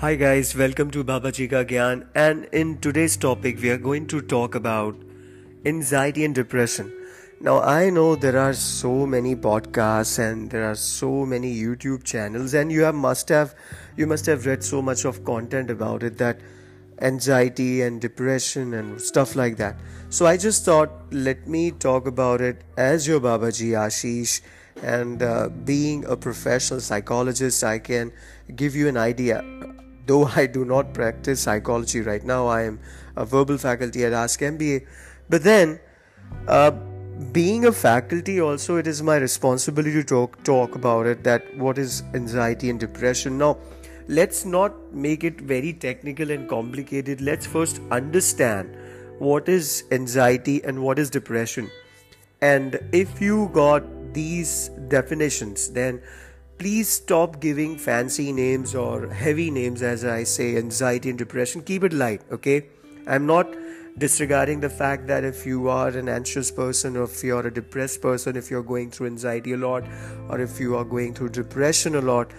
Hi guys, welcome to Baba Ji Ka Gyan and in today's topic we are going to talk about anxiety and depression. Now I know there are so many podcasts and there are so many YouTube channels and you have must have you must have read so much of content about it that anxiety and depression and stuff like that. So I just thought let me talk about it as your Baba Ji Ashish and uh, being a professional psychologist I can give you an idea though I do not practice psychology right now, I am a verbal faculty at Ask MBA. But then, uh, being a faculty, also it is my responsibility to talk talk about it. That what is anxiety and depression. Now, let's not make it very technical and complicated. Let's first understand what is anxiety and what is depression. And if you got these definitions, then please stop giving fancy names or heavy names as I say anxiety and depression. Keep it light, okay? I'm not disregarding the fact that if you are an anxious person or if you're a depressed person, if you're going through anxiety a lot or if you are going through depression a lot,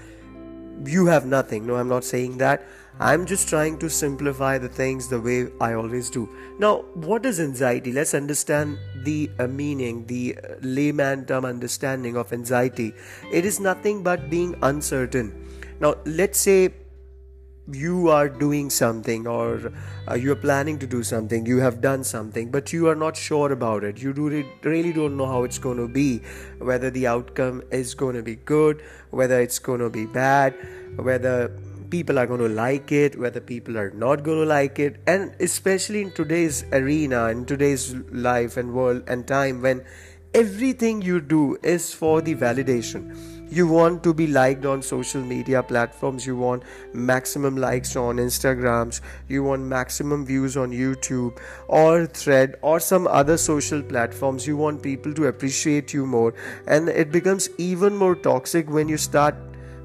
you have nothing. No, I'm not saying that. I'm just trying to simplify the things the way I always do. Now, what is anxiety? Let's understand the uh, meaning, the uh, layman term understanding of anxiety. It is nothing but being uncertain. Now, let's say you are doing something or uh, you are planning to do something you have done something but you are not sure about it you do really don't know how it's going to be whether the outcome is going to be good whether it's going to be bad whether people are going to like it whether people are not going to like it. And especially in today's arena in today's life and world and time when everything you do is for the validation. You want to be liked on social media platforms you want maximum likes on instagrams you want maximum views on youtube or thread or some other social platforms. You want people to appreciate you more. And it becomes even more toxic when you start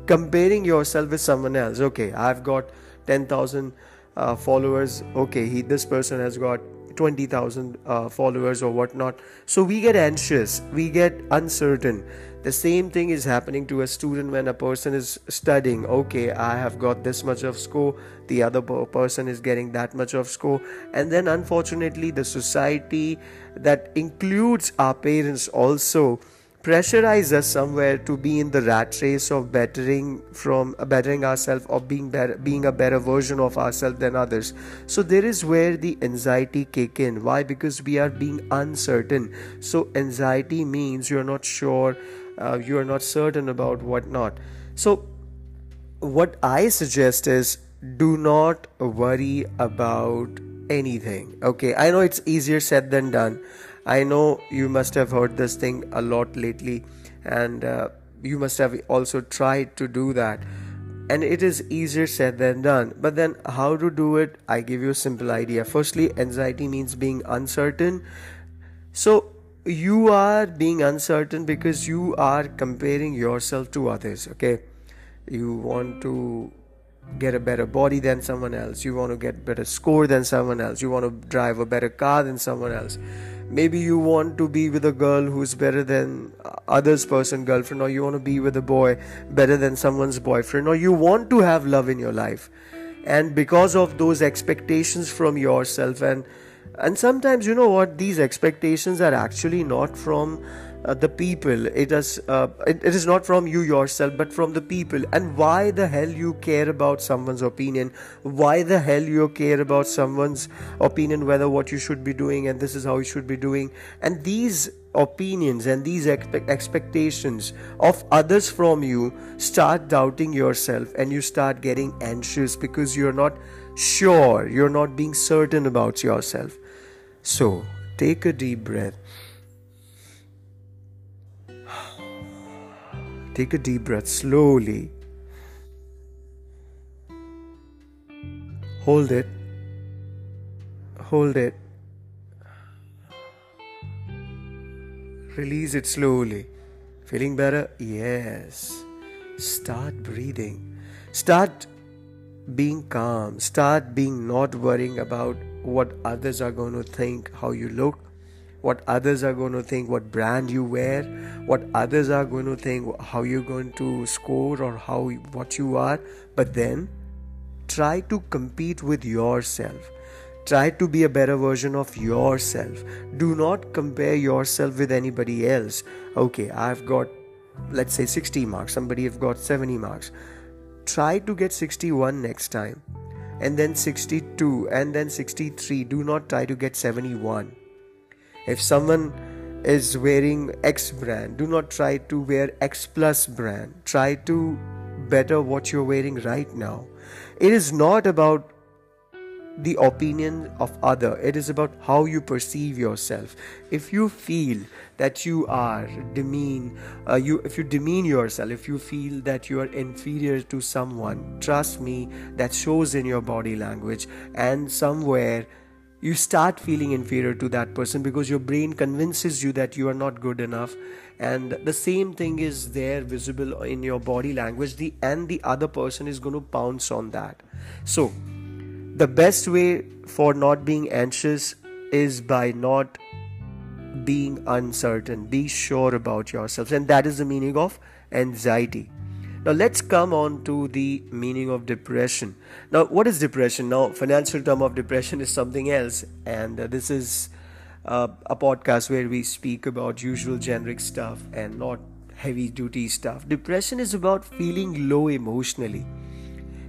comparing yourself with someone else okay i've got 10000 uh, followers okay he this person has got 20,000 uh, followers or whatnot. So we get anxious, we get uncertain. The same thing is happening to a student when a person is studying. Okay, I have got this much of score, the other person is getting that much of score, and then unfortunately, the society that includes our parents also pressurize us somewhere to be in the rat race of bettering from bettering ourselves or being better being a better version of ourselves than others. So there is where the anxiety kick in. Why? Because we are being uncertain. So anxiety means you're not sure uh, you are not certain about what not. So what i suggest is do not worry about anything. Okay i know it's easier said than done I know you must have heard this thing a lot lately, and uh, you must have also tried to do that. And it is easier said than done. But then, how to do it? I give you a simple idea. Firstly, anxiety means being uncertain. So, you are being uncertain because you are comparing yourself to others, okay? You want to get a better body than someone else you want to get better score than someone else you want to drive a better car than someone else maybe you want to be with a girl who's better than others person girlfriend or you want to be with a boy better than someone's boyfriend or you want to have love in your life. And because of those expectations from yourself and and sometimes you know what these expectations are actually not from uh, the people. It is uh, it, it is not from you yourself but from the people. And why the hell you care about someone's opinion? Why the hell you care about someone's opinion whether what you should be doing and this is how you should be doing? And these opinions and these expe- expectations of others from you start doubting yourself and you start getting anxious because you're not sure. You're not being certain about yourself. So take a deep breath Take a deep breath slowly. Hold it. Hold it. Release it slowly. Feeling better? Yes. Start breathing. Start being calm. Start being not worrying about what others are going to think, how you look, what others are going to think, what brand you wear, what others are going to think, how you're going to score or how what you are. But then try to compete with yourself. Try to be a better version of yourself. Do not compare yourself with anybody else. Okay i've got let's say 60 marks. Somebody have got 70 marks. Try to get 61 next time and then 62 and then 63 do not try to get 71 if someone is wearing x brand do not try to wear x plus brand. Try to better what you're wearing right now. It is not about the opinion of other. It is about how you perceive yourself. If you feel that you are demean uh, you if you demean yourself if you feel that you are inferior to someone trust me that shows in your body language. And somewhere you start feeling inferior to that person because your brain convinces you that you are not good enough. And the same thing is there visible in your body language. The and the other person is going to pounce on that. So the best way for not being anxious is by not being uncertain. Be sure about yourselves. And that is the meaning of anxiety now let's come on to the meaning of depression. Now what is depression? Now financial term of depression is something else and uh, this is uh, a podcast where we speak about usual generic stuff and not heavy duty stuff. Depression is about feeling low emotionally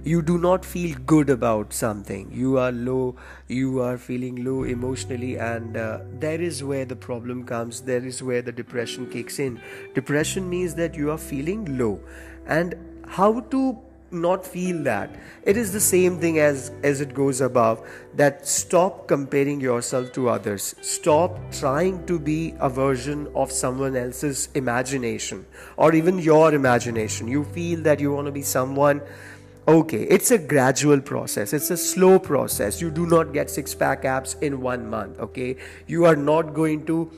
you do not feel good about something. You are low you are feeling low emotionally and uh, there is where the problem comes there is where the depression kicks in. Depression means that you are feeling low. And how to not feel that? It is the same thing as as it goes above that stop comparing yourself to others. Stop trying to be a version of someone else's imagination or even your imagination. You feel that you want to be someone Okay, it's a gradual process. It's a slow process. You do not get six pack abs in one month. Okay, you are not going to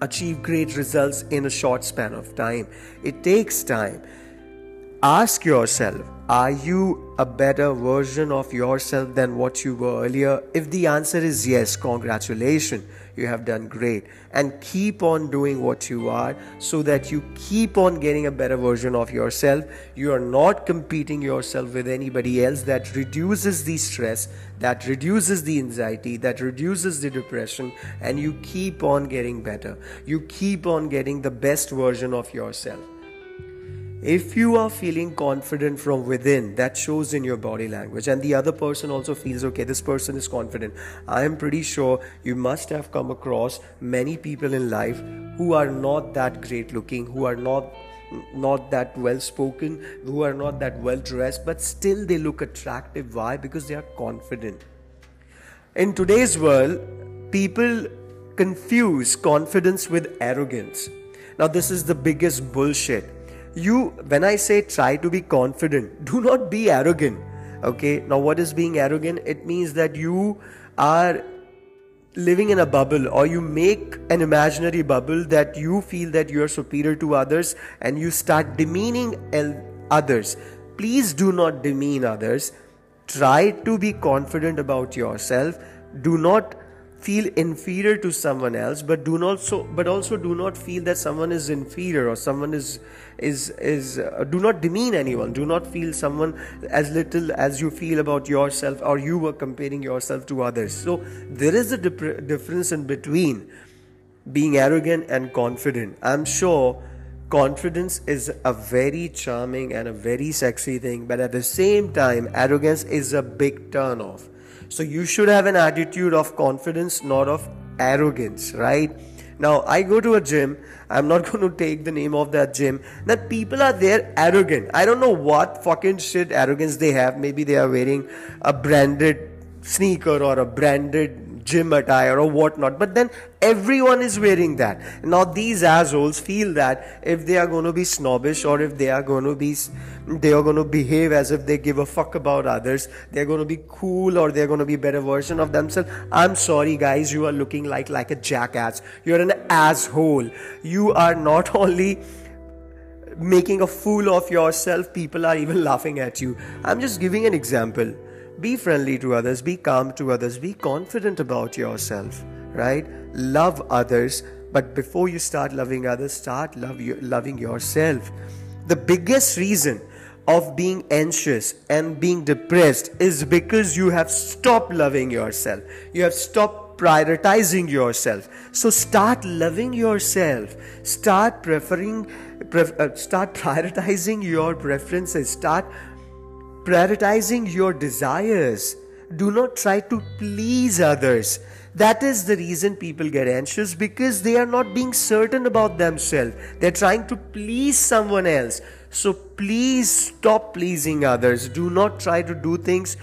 achieve great results in a short span of time. It takes time. Ask yourself Are you a better version of yourself than what you were earlier? If the answer is yes, congratulations, you have done great. And keep on doing what you are so that you keep on getting a better version of yourself. You are not competing yourself with anybody else. That reduces the stress, that reduces the anxiety, that reduces the depression, and you keep on getting better. You keep on getting the best version of yourself if you are feeling confident from within that shows in your body language. And the other person also feels okay this person is confident. I am pretty sure you must have come across many people in life who are not that great looking who are not not that well spoken who are not that well dressed but still they look attractive. Why? Because they are confident. In today's world people confuse confidence with arrogance. Now this is the biggest bullshit you when i say try to be confident do not be arrogant. Okay now what is being arrogant? It means that you are living in a bubble or you make an imaginary bubble that you feel that you are superior to others and you start demeaning others. Please do not demean others. Try to be confident about yourself. Do not feel inferior to someone else but do not so but also do not feel that someone is inferior or someone is is is uh, do not demean anyone. Do not feel someone as little as you feel about yourself or you were comparing yourself to others. So there is a dip- difference in between being arrogant and confident. I'm sure confidence is a very charming and a very sexy thing but at the same time arrogance is a big turn off so you should have an attitude of confidence, not of arrogance, right? Now, I go to a gym, I'm not going to take the name of that gym, that people are there arrogant. I don't know what fucking shit arrogance they have. Maybe they are wearing a branded sneaker or a branded gym attire or whatnot. But then everyone is wearing that. Now these assholes feel that if they are going to be snobbish or if they are going to be they are going to behave as if they give a fuck about others, they're going to be cool or they're going to be better version of themselves. I'm sorry guys, you are looking like like a jackass. You're an asshole. You are not only making a fool of yourself, people are even laughing at you. I'm just giving an example. Be friendly to others, be calm to others, be confident about yourself, right? Love others, but before you start loving others, start love you, loving yourself. The biggest reason of being anxious and being depressed is because you have stopped loving yourself. You have stopped prioritizing yourself. So start loving yourself. Start preferring, pref- uh, start prioritizing your preferences. Start prioritizing your desires. Do not try to please others. That is the reason people get anxious because they are not being certain about themselves. They're trying to please someone else. So please stop pleasing others. Do not try to do things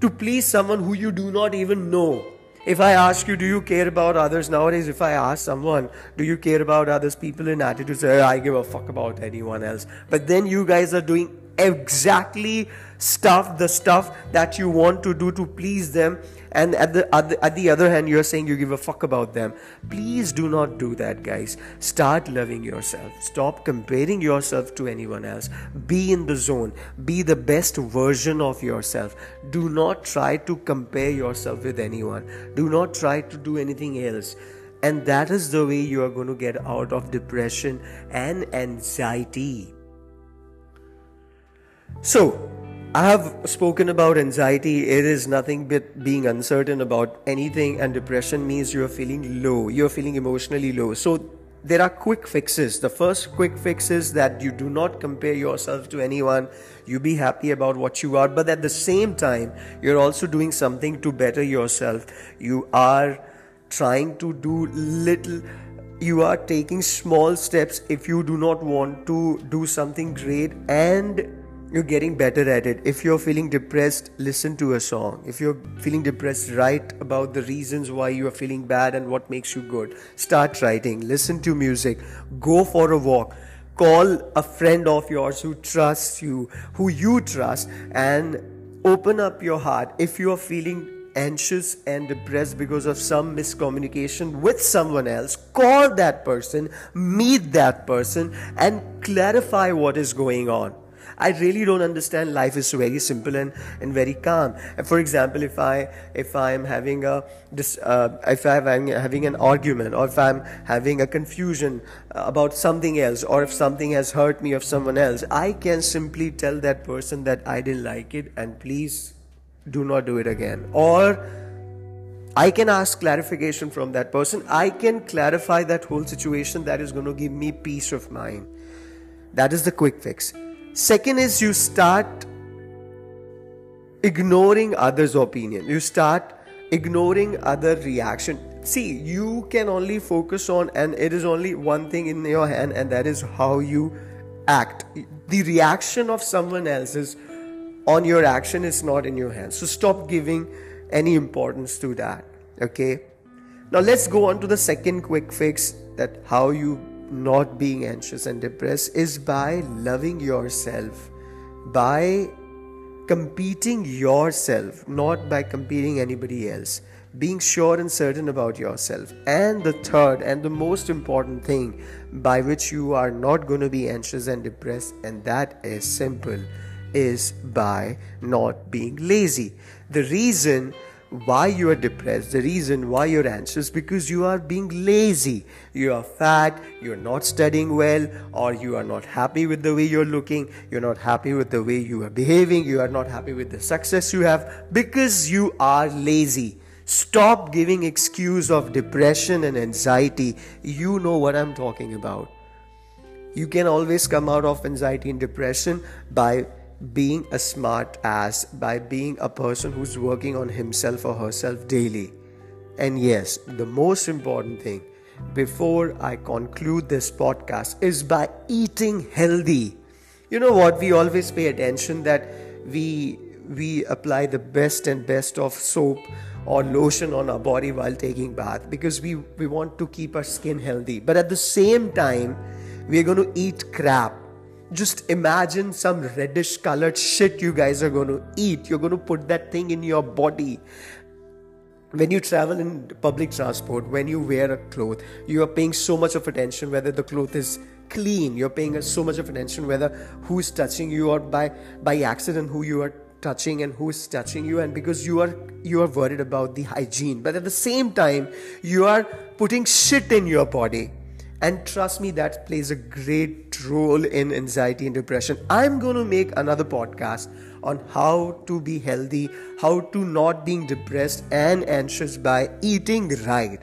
to please someone who you do not even know. If I ask you, do you care about others nowadays? If I ask someone, do you care about others? People in attitude say, I give a fuck about anyone else. But then you guys are doing exactly stuff, the stuff that you want to do to please them, and at the, at the, at the other hand, you're saying you give a fuck about them. Please do not do that, guys. Start loving yourself. Stop comparing yourself to anyone else. Be in the zone. Be the best version of yourself. Do not try to compare yourself with anyone. Do not try to do anything else. And that is the way you are going to get out of depression and anxiety. So, I have spoken about anxiety. It is nothing but being uncertain about anything, and depression means you're feeling low, you're feeling emotionally low. So, there are quick fixes. The first quick fix is that you do not compare yourself to anyone. You be happy about what you are, but at the same time, you're also doing something to better yourself. You are trying to do little you are taking small steps if you do not want to do something great and you're getting better at it. If you're feeling depressed, listen to a song. If you're feeling depressed, write about the reasons why you are feeling bad and what makes you good. Start writing, listen to music, go for a walk. Call a friend of yours who trusts you, who you trust, and open up your heart. If you are feeling anxious and depressed because of some miscommunication with someone else, call that person, meet that person, and clarify what is going on. I really don't understand life is very simple and, and very calm. For example, if I if I am having a this uh, if I'm having an argument or if I'm having a confusion about something else or if something has hurt me of someone else, I can simply tell that person that I didn't like it and please do not do it again. Or I can ask clarification from that person. I can clarify that whole situation that is going to give me peace of mind. That is the quick fix. Second is you start ignoring others' opinion. You start ignoring other reaction. See, you can only focus on, and it is only one thing in your hand, and that is how you act. The reaction of someone else is on your action is not in your hands. So stop giving any importance to that. Okay. Now let's go on to the second quick fix that how you not being anxious and depressed is by loving yourself, by competing yourself, not by competing anybody else. Being sure and certain about yourself. And the third and the most important thing by which you are not going to be anxious and depressed, and that is simple, is by not being lazy. The reason why you are depressed, the reason why you're anxious, because you are being lazy. You are fat, you're not studying well, or you are not happy with the way you're looking, you're not happy with the way you are behaving, you are not happy with the success you have, because you are lazy. Stop giving excuse of depression and anxiety. You know what I'm talking about. You can always come out of anxiety and depression by being a smart ass by being a person who's working on himself or herself daily. And yes, the most important thing before I conclude this podcast is by eating healthy. You know what? We always pay attention that we we apply the best and best of soap or lotion on our body while taking bath because we we want to keep our skin healthy. But at the same time, we are going to eat crap just imagine some reddish colored shit you guys are going to eat. You're going to put that thing in your body. When you travel in public transport, when you wear a cloth, you are paying so much of attention whether the cloth is clean. You're paying so much of attention whether who is touching you or by by accident who you are touching and who is touching you and because you are you are worried about the hygiene but at the same time you are putting shit in your body and trust me that plays a great role in anxiety and depression. I'm going to make another podcast on how to be healthy, how to not being depressed and anxious by eating right.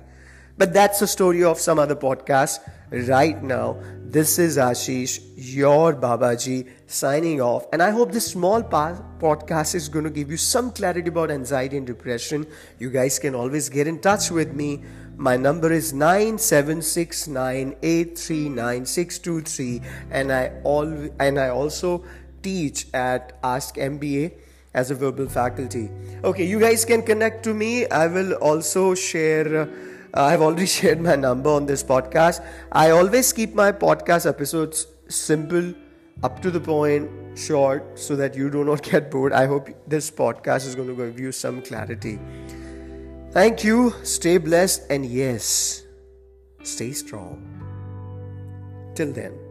But that's a story of some other podcast. Right now, this is Ashish, your Babaji, signing off. And I hope this small podcast is going to give you some clarity about anxiety and depression. You guys can always get in touch with me. My number is 9769839623 and I all and I also teach at Ask MBA as a verbal faculty. Okay, you guys can connect to me. I will also share uh, I've already shared my number on this podcast. I always keep my podcast episodes simple, up to the point, short, so that you do not get bored. I hope this podcast is going to give you some clarity. Thank you. Stay blessed. And yes, stay strong. Till then.